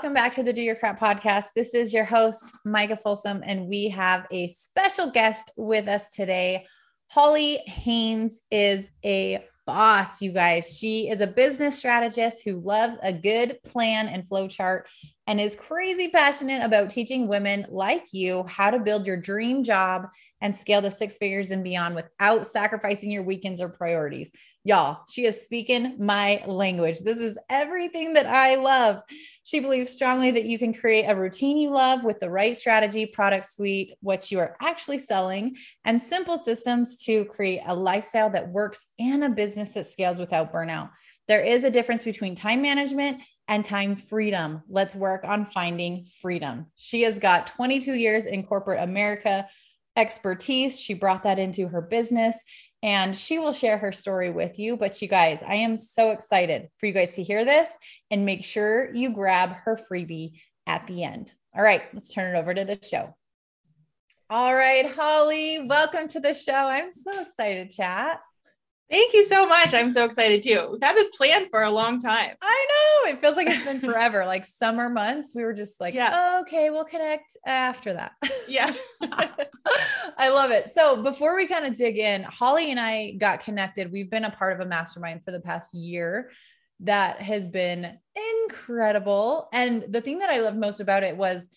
Welcome back to the Do Your Crap podcast. This is your host, Micah Folsom, and we have a special guest with us today. Holly Haynes is a boss, you guys. She is a business strategist who loves a good plan and flow chart and is crazy passionate about teaching women like you how to build your dream job and scale to six figures and beyond without sacrificing your weekends or priorities. Y'all, she is speaking my language. This is everything that I love. She believes strongly that you can create a routine you love with the right strategy, product suite, what you are actually selling, and simple systems to create a lifestyle that works and a business that scales without burnout. There is a difference between time management and time freedom. Let's work on finding freedom. She has got 22 years in corporate America expertise. She brought that into her business and she will share her story with you. But you guys, I am so excited for you guys to hear this and make sure you grab her freebie at the end. All right, let's turn it over to the show. All right, Holly, welcome to the show. I'm so excited, chat. Thank you so much. I'm so excited too. We've had this plan for a long time. I know. It feels like it's been forever. like summer months, we were just like, yeah. Oh, okay, we'll connect after that. Yeah. I love it. So before we kind of dig in, Holly and I got connected. We've been a part of a mastermind for the past year that has been incredible. And the thing that I love most about it was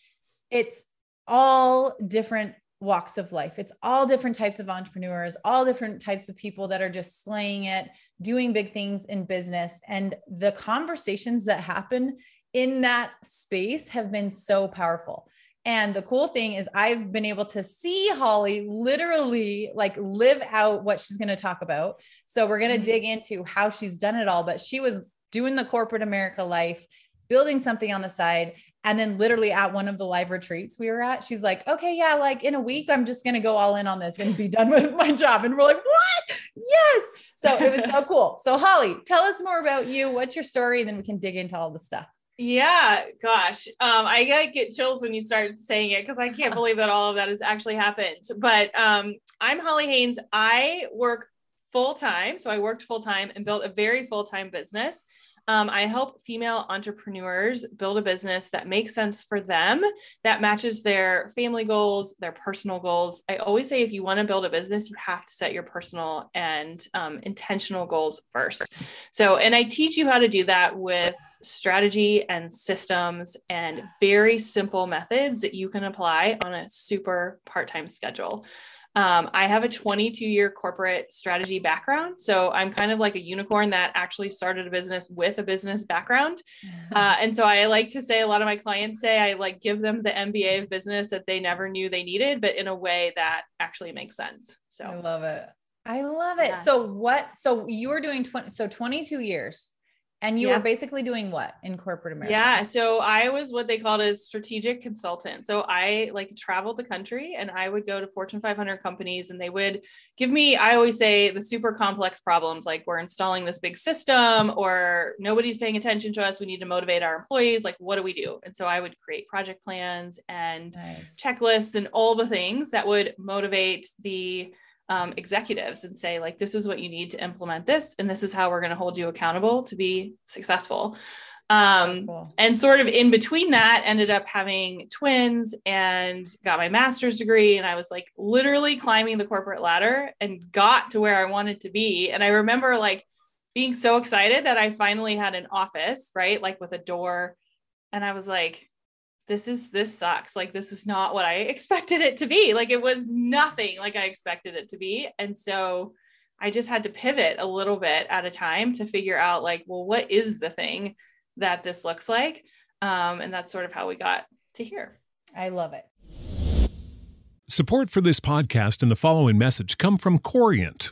it's all different walks of life. It's all different types of entrepreneurs, all different types of people that are just slaying it, doing big things in business. And the conversations that happen in that space have been so powerful. And the cool thing is, I've been able to see Holly literally like live out what she's going to talk about. So, we're going to mm-hmm. dig into how she's done it all. But she was doing the corporate America life, building something on the side. And then literally at one of the live retreats we were at, she's like, okay, yeah, like in a week, I'm just going to go all in on this and be done with my job. And we're like, what? Yes. So it was so cool. So Holly, tell us more about you. What's your story? And then we can dig into all the stuff. Yeah, gosh. Um, I get chills when you start saying it because I can't believe that all of that has actually happened. But um, I'm Holly Haynes. I work full time. So I worked full time and built a very full time business. Um, I help female entrepreneurs build a business that makes sense for them, that matches their family goals, their personal goals. I always say if you want to build a business, you have to set your personal and um, intentional goals first. So, and I teach you how to do that with strategy and systems and very simple methods that you can apply on a super part time schedule. Um, I have a 22 year corporate strategy background. So I'm kind of like a unicorn that actually started a business with a business background. Uh, and so I like to say, a lot of my clients say I like give them the MBA of business that they never knew they needed, but in a way that actually makes sense. So I love it. I love it. Yeah. So what, so you were doing 20, so 22 years. And you yeah. were basically doing what in corporate America? Yeah. So I was what they called a strategic consultant. So I like traveled the country and I would go to Fortune 500 companies and they would give me, I always say, the super complex problems like we're installing this big system or nobody's paying attention to us. We need to motivate our employees. Like, what do we do? And so I would create project plans and nice. checklists and all the things that would motivate the um, executives and say like this is what you need to implement this and this is how we're going to hold you accountable to be successful. Um, cool. and sort of in between that ended up having twins and got my master's degree and i was like literally climbing the corporate ladder and got to where i wanted to be. And i remember like being so excited that i finally had an office right like with a door. And i was like this is this sucks like this is not what i expected it to be like it was nothing like i expected it to be and so I just had to pivot a little bit at a time to figure out like, well, what is the thing that this looks like? Um, and that's sort of how we got to here. I love it. Support for this podcast and the following message come from Corient.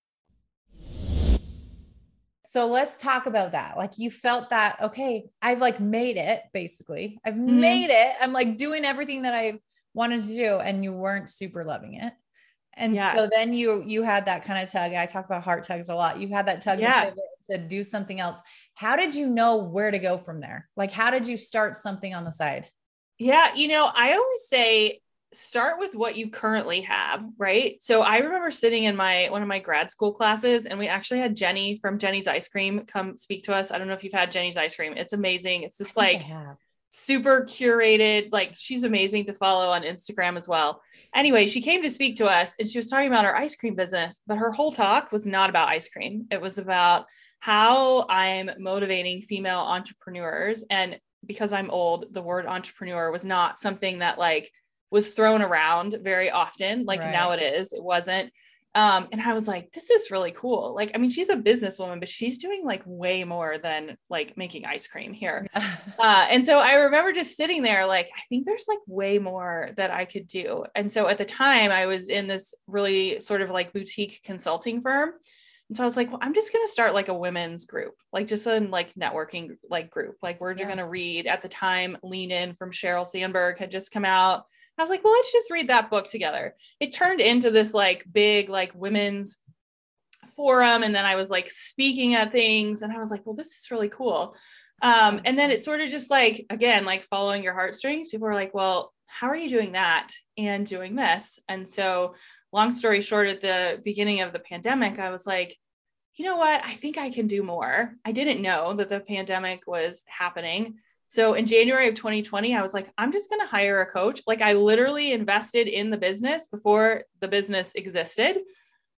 So let's talk about that. Like you felt that, okay, I've like made it basically. I've mm-hmm. made it. I'm like doing everything that I wanted to do and you weren't super loving it. And yeah. so then you you had that kind of tug. I talk about heart tugs a lot. You had that tug yeah. to, to do something else. How did you know where to go from there? Like how did you start something on the side? Yeah, you know, I always say start with what you currently have, right? So I remember sitting in my one of my grad school classes and we actually had Jeni from Jeni's Ice Cream come speak to us. I don't know if you've had Jeni's Ice Cream. It's amazing. It's just like super curated, like she's amazing to follow on Instagram as well. Anyway, she came to speak to us and she was talking about her ice cream business, but her whole talk was not about ice cream. It was about how I'm motivating female entrepreneurs and because I'm old, the word entrepreneur was not something that like was thrown around very often. Like right. now it is, it wasn't. Um, and I was like, this is really cool. Like, I mean, she's a businesswoman, but she's doing like way more than like making ice cream here. uh, and so I remember just sitting there, like, I think there's like way more that I could do. And so at the time, I was in this really sort of like boutique consulting firm. And so I was like, well, I'm just going to start like a women's group, like just a like networking like group. Like we're yeah. going to read at the time, Lean In from Sheryl Sandberg had just come out. I was like, well, let's just read that book together. It turned into this like big, like women's forum. And then I was like speaking at things and I was like, well, this is really cool. Um, and then it's sort of just like, again, like following your heartstrings. People are like, well, how are you doing that and doing this? And so, long story short, at the beginning of the pandemic, I was like, you know what? I think I can do more. I didn't know that the pandemic was happening. So in January of 2020, I was like, I'm just going to hire a coach. Like I literally invested in the business before the business existed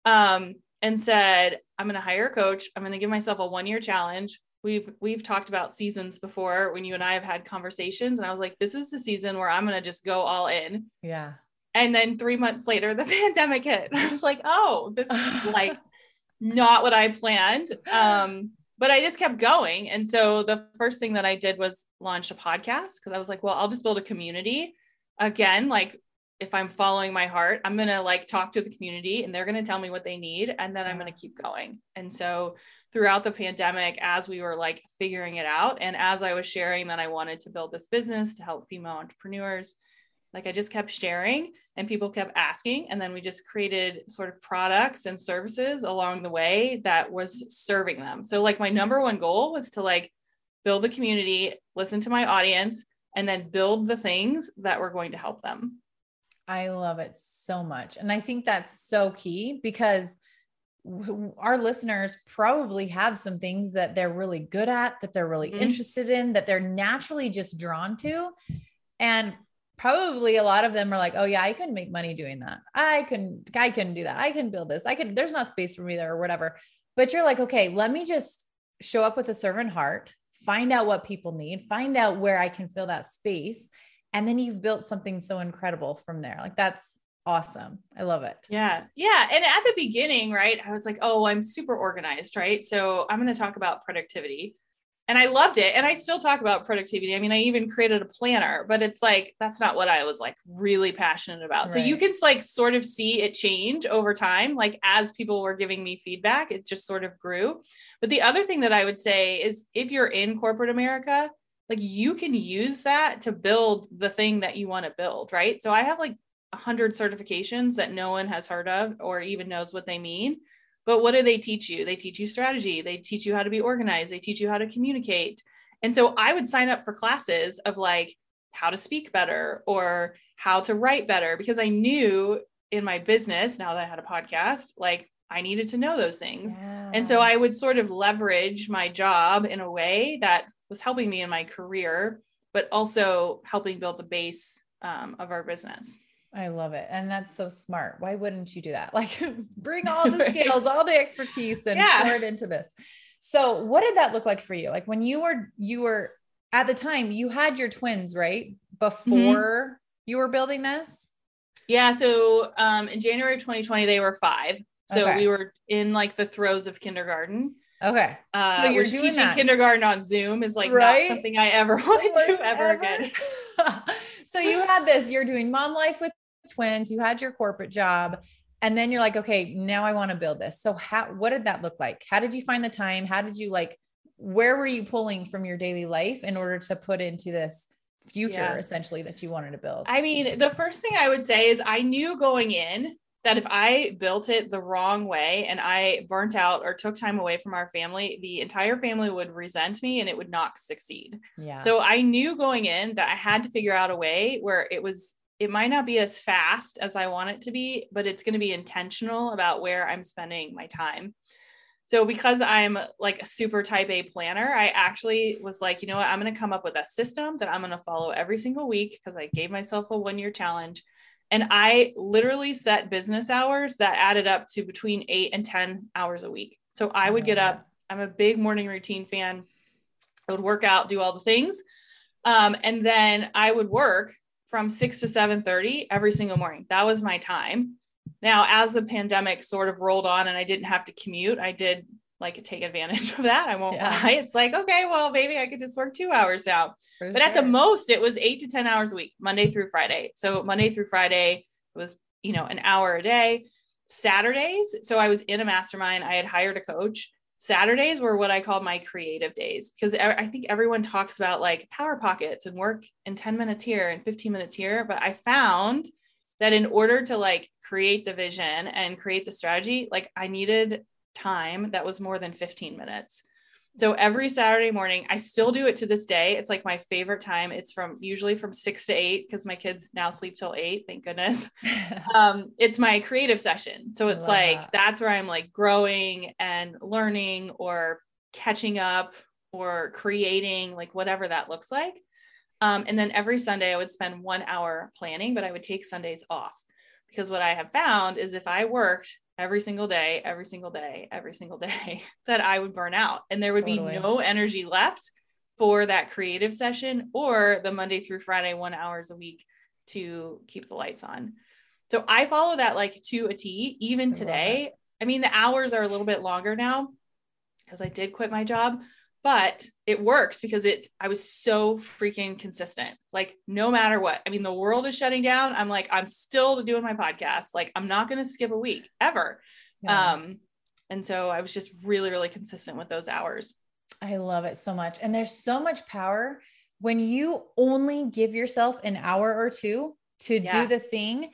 um, and said, I'm going to hire a coach. I'm going to give myself a one year challenge. We've we've talked about seasons before when you and I have had conversations and I was like this is the season where I'm going to just go all in. Yeah. And then 3 months later the pandemic hit. I was like, "Oh, this is like not what I planned." Um but I just kept going. And so the first thing that I did was launch a podcast because I was like, well, I'll just build a community. Again, like if I'm following my heart, I'm going to like talk to the community and they're going to tell me what they need. And then I'm going to keep going. And so throughout the pandemic, as we were like figuring it out, and as I was sharing that I wanted to build this business to help female entrepreneurs, like I just kept sharing and people kept asking. And then we just created sort of products and services along the way that was serving them. So, like, my number one goal was to like build a community, listen to my audience, and then build the things that were going to help them. I love it so much. And I think that's so key because our listeners probably have some things that they're really good at, that they're really mm-hmm. interested in, that they're naturally just drawn to. And probably a lot of them are like, oh yeah, I couldn't make money doing that. I couldn't, I couldn't do that. I can build this. I can, there's not space for me there or whatever. But you're like, okay, let me just show up with a servant heart, find out what people need, find out where I can fill that space. And then you've built something so incredible from there. Like that's awesome. I love it. Yeah. Yeah. And at the beginning, right, I was like, oh, I'm super organized, right? So I'm going to talk about productivity and I loved it. And I still talk about productivity. I mean, I even created a planner, but it's like that's not what I was like really passionate about. Right. So you can like sort of see it change over time. Like as people were giving me feedback, it just sort of grew. But the other thing that I would say is if you're in corporate America, like you can use that to build the thing that you want to build, right? So I have like 100 certifications that no one has heard of or even knows what they mean but what do they teach you? They teach you strategy, they teach you how to be organized, they teach you how to communicate. And so I would sign up for classes of like how to speak better or how to write better because I knew in my business, now that I had a podcast, like I needed to know those things. Yeah. And so I would sort of leverage my job in a way that was helping me in my career, but also helping build the base um, of our business. I love it. And that's so smart. Why wouldn't you do that? Like bring all the skills, all the expertise and yeah. pour it into this. So what did that look like for you? Like when you were you were at the time you had your twins, right? Mm-hmm. Before mm-hmm. you were building this? Yeah. So um in January 2020, they were five. So okay. we were in like the throes of kindergarten. Okay. Uh, so you're doing teaching that. kindergarten on Zoom is like right? not something I ever want to do ever, ever again. so you had this, you're doing mom life with twins, you had your corporate job, and then you're like, okay, now I want to build this. So how what did that look like? How did you find the time? How did you like where were you pulling from your daily life in order to put into this future yeah. essentially that you wanted to build? I mean, the first thing I would say is I knew going in that if I built it the wrong way and I burnt out or took time away from our family, the entire family would resent me and it would not succeed. Yeah. So I knew going in that I had to figure out a way where it was it might not be as fast as I want it to be, but it's going to be intentional about where I'm spending my time. So because I'm like a super type A planner, I actually was like, you know what, I'm going to come up with a system that I'm going to follow every single week because I gave myself a one year challenge. And I literally set business hours that added up to between eight and 10 hours a week. So I would get up. I'm a big morning routine fan. I would work out, do all the things. Um, and then I would work from 6 to 7:30 every single morning. That was my time. Now, as the pandemic sort of rolled on and I didn't have to commute, I did like take advantage of that. I won't yeah. lie. It's like, okay, well, maybe I could just work two hours now. For but sure. at the most, it was eight to 10 hours a week, Monday through Friday. So Monday through Friday it was, you know, an hour a day. Saturdays, so I was in a mastermind. I had hired a coach Saturdays were what I call my creative days because I think everyone talks about like power pockets and work in 10 minutes here and 15 minutes here. But I found that in order to like create the vision and create the strategy, like I needed time that was more than 15 minutes. So every Saturday morning, I still do it to this day. It's like my favorite time. It's from usually from six to eight because my kids now sleep till eight. Thank goodness. um, it's my creative session. So it's like that. that's where I'm like growing and learning or catching up or creating, like whatever that looks like. Um, and then every Sunday, I would spend one hour planning, but I would take Sundays off because what I have found is if I worked every single day, every single day, every single day that I would burn out. And there would totally. be no energy left for that creative session or the Monday through Friday, one hours a week to keep the lights on. So I follow that like to a T, even I today. I mean, the hours are a little bit longer now because I did quit my job, but it works because it's i was so freaking consistent. Like no matter what i mean the world is shutting down. I'm like i'm still doing my podcast. Like i'm not going to skip a week ever. Yeah. um and so i was just really really consistent with those hours. I love it so much. And there's so much power when you only give yourself an hour or two to yeah. do the thing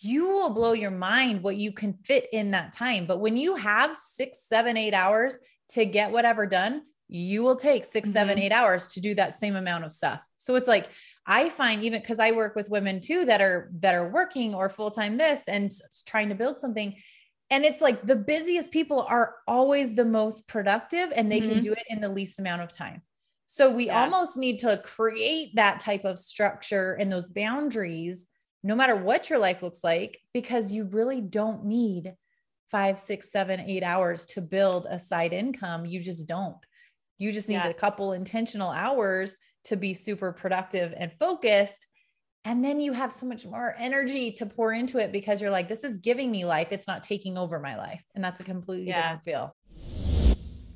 you will blow your mind what you can fit in that time. But when you have six seven eight hours to get whatever done you will take six, mm-hmm. seven, eight hours to do that same amount of stuff. So it's like, I find even because I work with women too that are that are working or full-time this and trying to build something. And it's like the busiest people are always the most productive and they mm-hmm. can do it in the least amount of time. So we yeah. almost need to create that type of structure and those boundaries, no matter what your life looks like, because you really don't need five, six, seven, eight hours to build a side income. You just don't You just need Yeah. a couple intentional hours to be super productive and focused. And then you have so much more energy to pour into it because you're like, this is giving me life. It's not taking over my life. And that's a completely Yeah. different feel.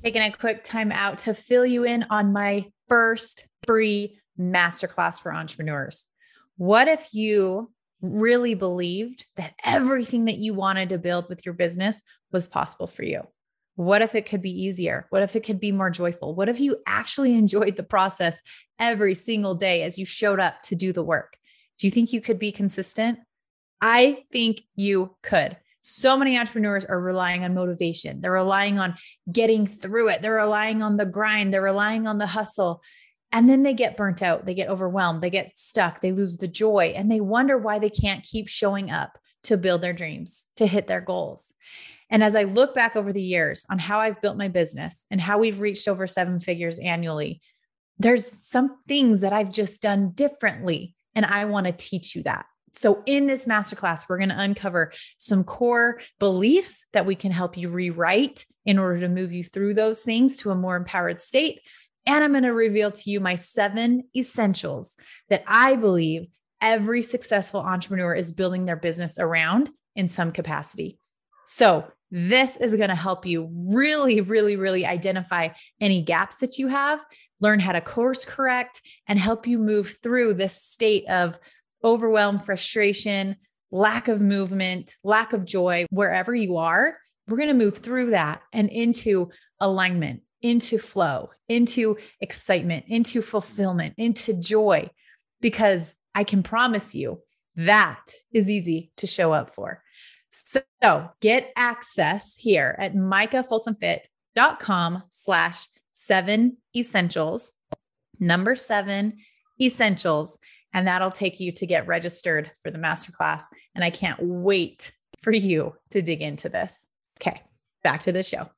Taking a quick time out to fill you in on my first free masterclass for entrepreneurs. What if you really believed that everything that you wanted to build with your business was possible for you? What if it could be easier? What if it could be more joyful? What if you actually enjoyed the process every single day as you showed up to do the work? Do you think you could be consistent? I think you could. So many entrepreneurs are relying on motivation. They're relying on getting through it. They're relying on the grind. They're relying on the hustle. And then they get burnt out. They get overwhelmed. They get stuck. They lose the joy and they wonder why they can't keep showing up to build their dreams, to hit their goals. And as I look back over the years on how I've built my business and how we've reached over seven figures annually, there's some things that I've just done differently. And I want to teach you that. So, in this masterclass, we're going to uncover some core beliefs that we can help you rewrite in order to move you through those things to a more empowered state. And I'm going to reveal to you my seven essentials that I believe every successful entrepreneur is building their business around in some capacity. So, this is going to help you really, really, really identify any gaps that you have, learn how to course correct, and help you move through this state of overwhelm, frustration, lack of movement, lack of joy, wherever you are. We're going to move through that and into alignment, into flow, into excitement, into fulfillment, into joy, because I can promise you that is easy to show up for. So get access here at micahfolsomfit.com slash seven essentials, number seven essentials. And that'll take you to get registered for the masterclass. And I can't wait for you to dig into this. Okay, back to the show.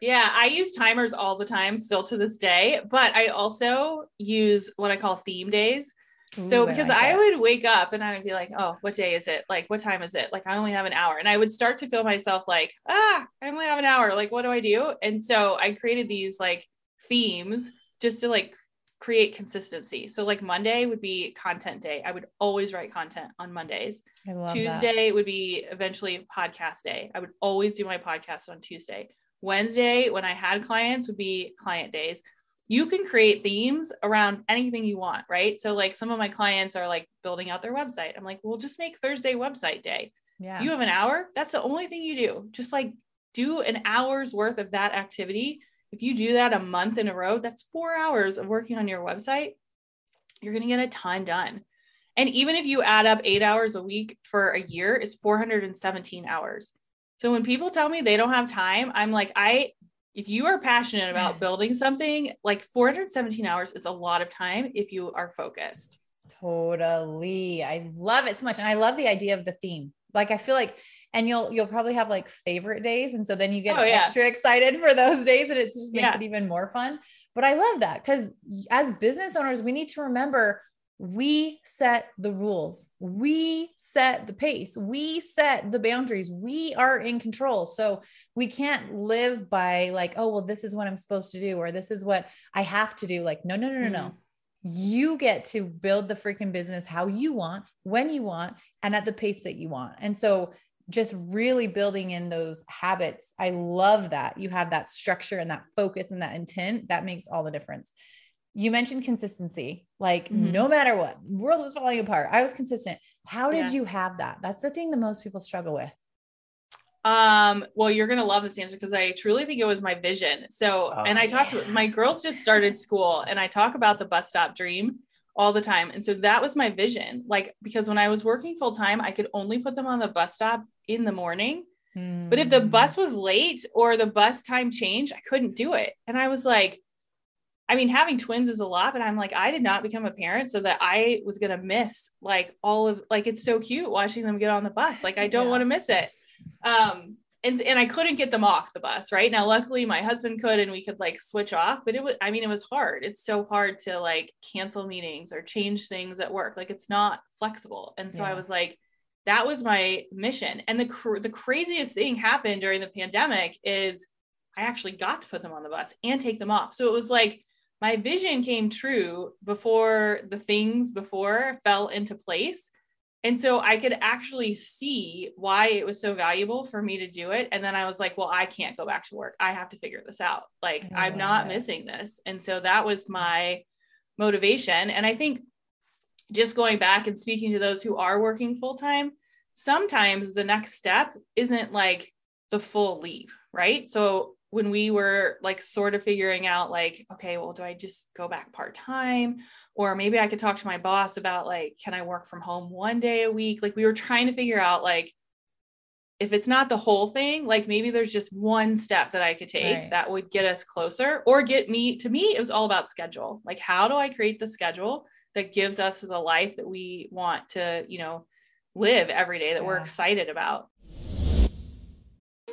Yeah, I use timers all the time still to this day, but I also use what I call theme days. So Ooh, because like I would wake up and I would be like, oh, what day is it? Like, what time is it? Like, I only have an hour. And I would start to feel myself like, ah, I only have an hour. Like, what do I do? And so I created these like themes just to like create consistency. So like Monday would be content day. I would always write content on Mondays. I love that. Tuesday would be eventually podcast day. I would always do my podcast on Tuesday. Wednesday, when I had clients, would be client days. You can create themes around anything you want, right? So, like some of my clients are like building out their website. I'm like, well, just make Thursday website day. Yeah. You have an hour. That's the only thing you do. Just like do an hour's worth of that activity. If you do that a month in a row, that's four hours of working on your website. You're going to get a ton done. And even if you add up eight hours a week for a year, it's 417 hours. So when people tell me they don't have time, I'm like, I, if you are passionate about building something, like 417 hours is a lot of time if you are focused. Totally. I love it so much. And I love the idea of the theme. Like I feel like and you'll you'll probably have like favorite days. And so then you get Oh, yeah. extra excited for those days and it just makes Yeah. it even more fun. But I love that because as business owners, we need to remember we set the rules, we set the pace, we set the boundaries, we are in control. So we can't live by like, oh, well, this is what I'm supposed to do, or this is what I have to do. Like, no, no, no, no, no. Mm. You get to build the freaking business how you want, when you want, and at the pace that you want. And so just really building in those habits. I love that you have that structure and that focus and that intent. That makes all the difference. You mentioned consistency. Like Mhm. no matter what, the world was falling apart. I was consistent. How did Yeah. you have that? That's the thing that most people struggle with. Um, well, you're gonna love this answer because I truly think it was my vision. So, Oh, and I talked to my girls just started school, and I talk about the bus stop dream all the time. And so that was my vision. Like, because when I was working full time, I could only put them on the bus stop in the morning. But if the Mm. bus was late or the bus time changed, I couldn't do it. And I was like, I mean, having twins is a lot, but I'm like, I did not become a parent so that I was going to miss like all of like, it's so cute watching them get on the bus. Like, I don't Yeah. want to miss it. Um, and, and I couldn't get them off the bus. Right now, luckily my husband could, and we could like switch off, but it was, I mean, it was hard. It's so hard to like cancel meetings or change things at work. Like it's not flexible. And so I was like, that was my mission. And the cr- the craziest thing happened during the pandemic is I actually got to put them on the bus and take them off. So it was like my vision came true before the things before fell into place. And so I could actually see why it was so valuable for me to do it. And then I was like, well, I can't go back to work. I have to figure this out. Like, I'm not missing this. And so that was my motivation. And I think just going back and speaking to those who are working full time, sometimes the next step isn't like the full leap, right? So when we were like sort of figuring out like okay well do i just go back part time or maybe i could talk to my boss about like can i work from home one day a week like we were trying to figure out like if it's not the whole thing like maybe there's just one step that i could take right. that would get us closer or get me to me it was all about schedule like how do i create the schedule that gives us the life that we want to you know live every day that yeah. we're excited about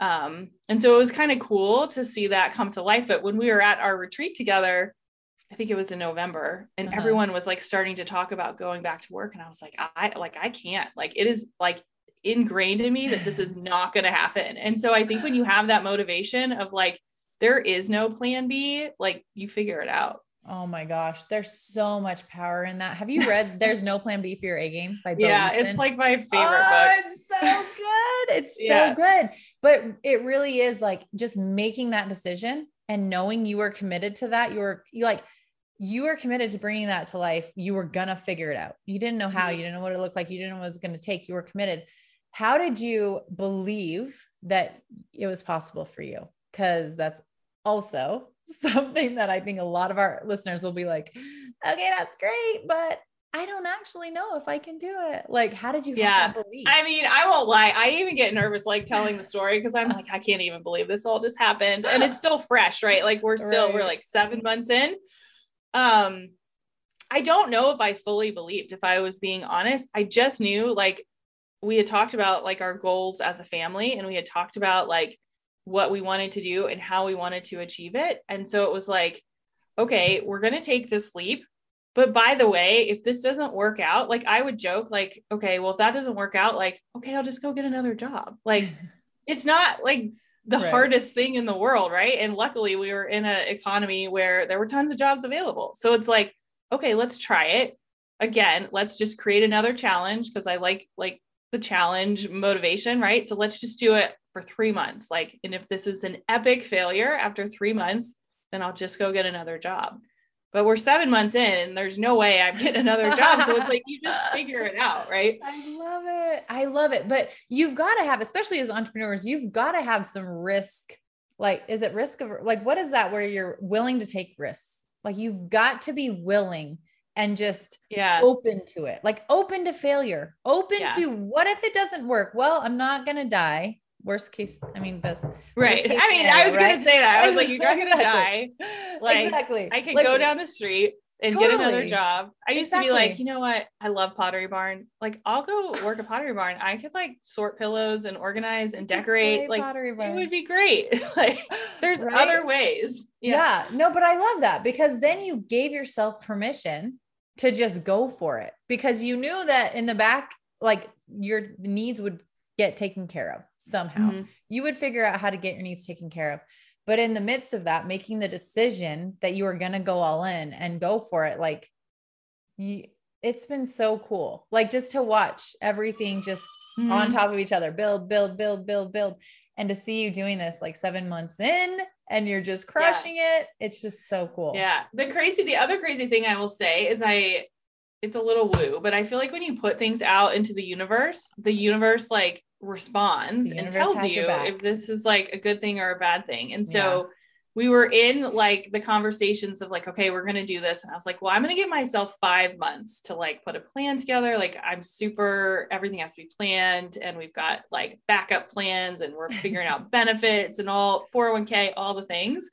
Um, and so it was kind of cool to see that come to life. But when we were at our retreat together, I think it was in November, and uh-huh. everyone was like starting to talk about going back to work. And I was like, I like I can't. Like it is like ingrained in me that this is not going to happen. And so I think when you have that motivation of like there is no plan B, like you figure it out. Oh my gosh, there's so much power in that. Have you read There's No Plan B for Your A Game by Bo Yeah, Eason? it's like my favorite oh, book. It's so good. It's yeah. so good. But it really is like just making that decision and knowing you were committed to that. You were you like you were committed to bringing that to life. You were gonna figure it out. You didn't know how, mm-hmm. you didn't know what it looked like, you didn't know what it was gonna take. You were committed. How did you believe that it was possible for you? Because that's also something that I think a lot of our listeners will be like, okay, that's great, but I don't actually know if I can do it. Like, how did you yeah. I mean, I won't lie. I even get nervous like telling the story because I'm like, I can't even believe this all just happened. And it's still fresh, right? Like we're still, right. we're like seven months in. Um, I don't know if I fully believed, if I was being honest. I just knew like we had talked about like our goals as a family and we had talked about like what we wanted to do and how we wanted to achieve it. And so it was like, okay, we're going to take this leap. But by the way, if this doesn't work out, like I would joke, like, okay, well, if that doesn't work out, like, okay, I'll just go get another job. Like, it's not like the right. hardest thing in the world. Right. And luckily, we were in an economy where there were tons of jobs available. So it's like, okay, let's try it again. Let's just create another challenge because I like, like, the challenge motivation, right? So let's just do it for three months. Like, and if this is an epic failure after three months, then I'll just go get another job. But we're seven months in, and there's no way I'm getting another job. so it's like you just figure it out, right? I love it. I love it. But you've got to have, especially as entrepreneurs, you've got to have some risk. Like, is it risk of like what is that where you're willing to take risks? Like you've got to be willing and just yeah open to it like open to failure open yeah. to what if it doesn't work well i'm not gonna die worst case i mean best right. i mean scenario, i was right? gonna say that. I was like you're not gonna die. Like exactly. I could like, go down the street and totally. get another job. I used exactly. to be like you know what? I love pottery barn. Like i'll go work a pottery barn. I could like sort pillows and organize and decorate. like Pottery it would be great. Like there's right? other ways. Yeah. yeah. No but i love that because then you gave yourself permission to just go for it because you knew that in the back like your needs would get taken care of somehow. Mm-hmm. You would figure out how to get your needs taken care of. But in the midst of that, making the decision that you are going to go all in and go for it, like you, it's been so cool. Like just to watch everything just mm-hmm. on top of each other, build, build, build, build, build. And to see you doing this like seven months in and you're just crushing yeah. it. It's just so cool. Yeah. The crazy, the other crazy thing I will say is I, it's a little woo, but I feel like when you put things out into the universe, the universe like responds and tells you if this is like a good thing or a bad thing. And so we were in like the conversations of like, okay, we're gonna do this. And I was like, well, I'm gonna give myself five months to like put a plan together. Like I'm super, everything has to be planned, and we've got like backup plans and we're figuring out benefits and all 401k, all the things.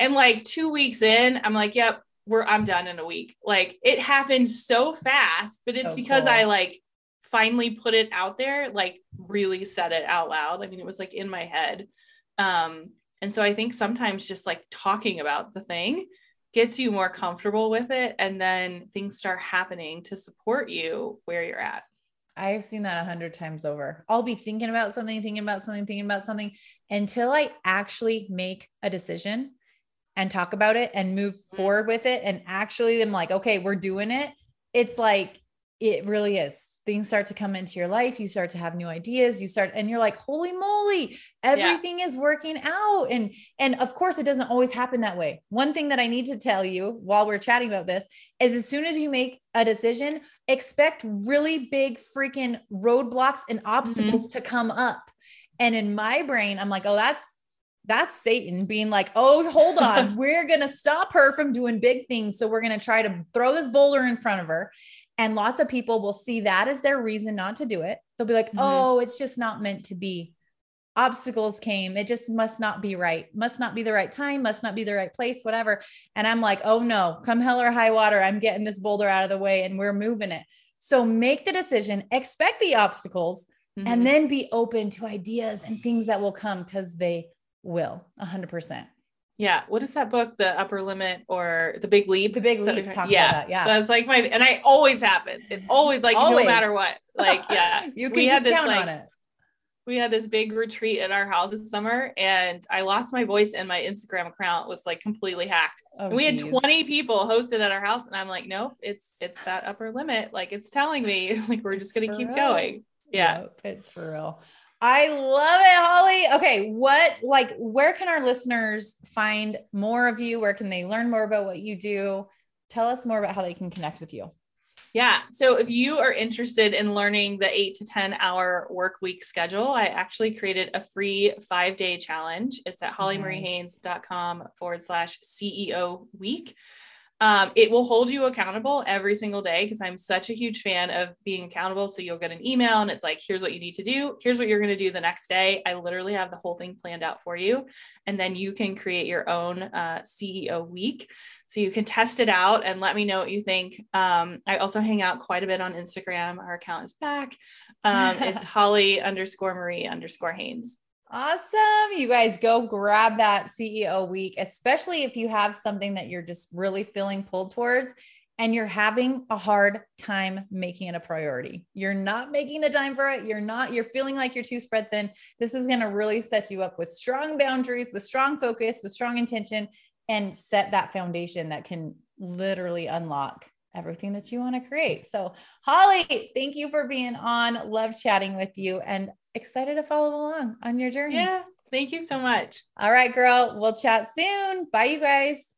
And like two weeks in, I'm like, yep, we're I'm done in a week. Like it happened so fast, but it's So because cool. I like finally put it out there, like really said it out loud. I mean, it was like in my head. Um, and so I think sometimes just like talking about the thing gets you more comfortable with it. And then things start happening to support you where you're at. I've seen that a hundred times over. I'll be thinking about something, thinking about something, thinking about something until I actually make a decision and talk about it and move mm-hmm. forward with it. And actually, I'm like, okay, we're doing it. It's like, it really is. Things start to come into your life. You start to have new ideas. You start, and you're like, holy moly, everything is working out. And, and of course, it doesn't always happen that way. One thing that I need to tell you while we're chatting about this is as soon as you make a decision, expect really big freaking roadblocks and obstacles mm-hmm. to come up. And in my brain, I'm like, oh, that's that's Satan being like, oh, hold on, we're gonna stop her from doing big things. So we're gonna try to throw this boulder in front of her. And lots of people will see that as their reason not to do it. They'll be like, Mhm. oh, it's just not meant to be. Obstacles came. It just must not be right. Must not be the right time. Must not be the right place, whatever. And I'm like, oh no, come hell or high water. I'm getting this boulder out of the way and we're moving it. So make the decision, expect the obstacles, Mhm. and then be open to ideas and things that will come because they will 100%. yeah. What is that book? The upper limit or the big leap? The Big Leap talks yeah. about that. Yeah. That's like my, and I always happens. It always like, Always. no matter what, like, yeah, you can we just this count like, on it. we had this big retreat at our house this summer and I lost my voice and my Instagram account was like completely hacked. Oh, we had 20 people hosted at our house and I'm like, nope, it's it's that upper limit. Like it's telling me like we're just gonna keep real. going. Yeah. Yep, it's for real. I love it, Holly. Okay, what like where can our listeners find more of you? Where can they learn more about what you do? Tell us more about how they can connect with you. Yeah. So if you are interested in learning the eight to 10 hour work week schedule, I actually created a free five day challenge. It's at hollymariehaynes.com forward slash CEO week. Um, it will hold you accountable every single day because I'm such a huge fan of being accountable. So you'll get an email and it's like, here's what you need to do. Here's what you're going to do the next day. I literally have the whole thing planned out for you. And then you can create your own uh, CEO week. So you can test it out and let me know what you think. Um, I also hang out quite a bit on Instagram. Our account is back. Um, it's Holly underscore Marie underscore Haynes. Awesome. You guys go grab that CEO week, especially if you have something that you're just really feeling pulled towards and you're having a hard time making it a priority. You're not making the time for it. You're not, you're feeling like you're too spread thin. This is going to really set you up with strong boundaries, with strong focus, with strong intention, and set that foundation that can literally unlock everything that you want to create. So, Holly, thank you for being on. Love chatting with you and excited to follow along on your journey. Yeah. Thank you so much. All right, girl. We'll chat soon. Bye, you guys.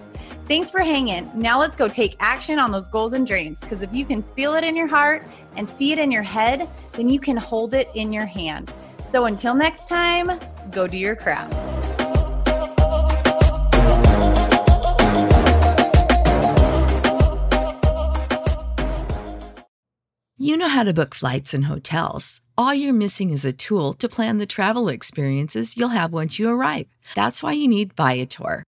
Thanks for hanging. Now let's go take action on those goals and dreams because if you can feel it in your heart and see it in your head, then you can hold it in your hand. So until next time, go do your crap. You know how to book flights and hotels. All you're missing is a tool to plan the travel experiences you'll have once you arrive. That's why you need Viator.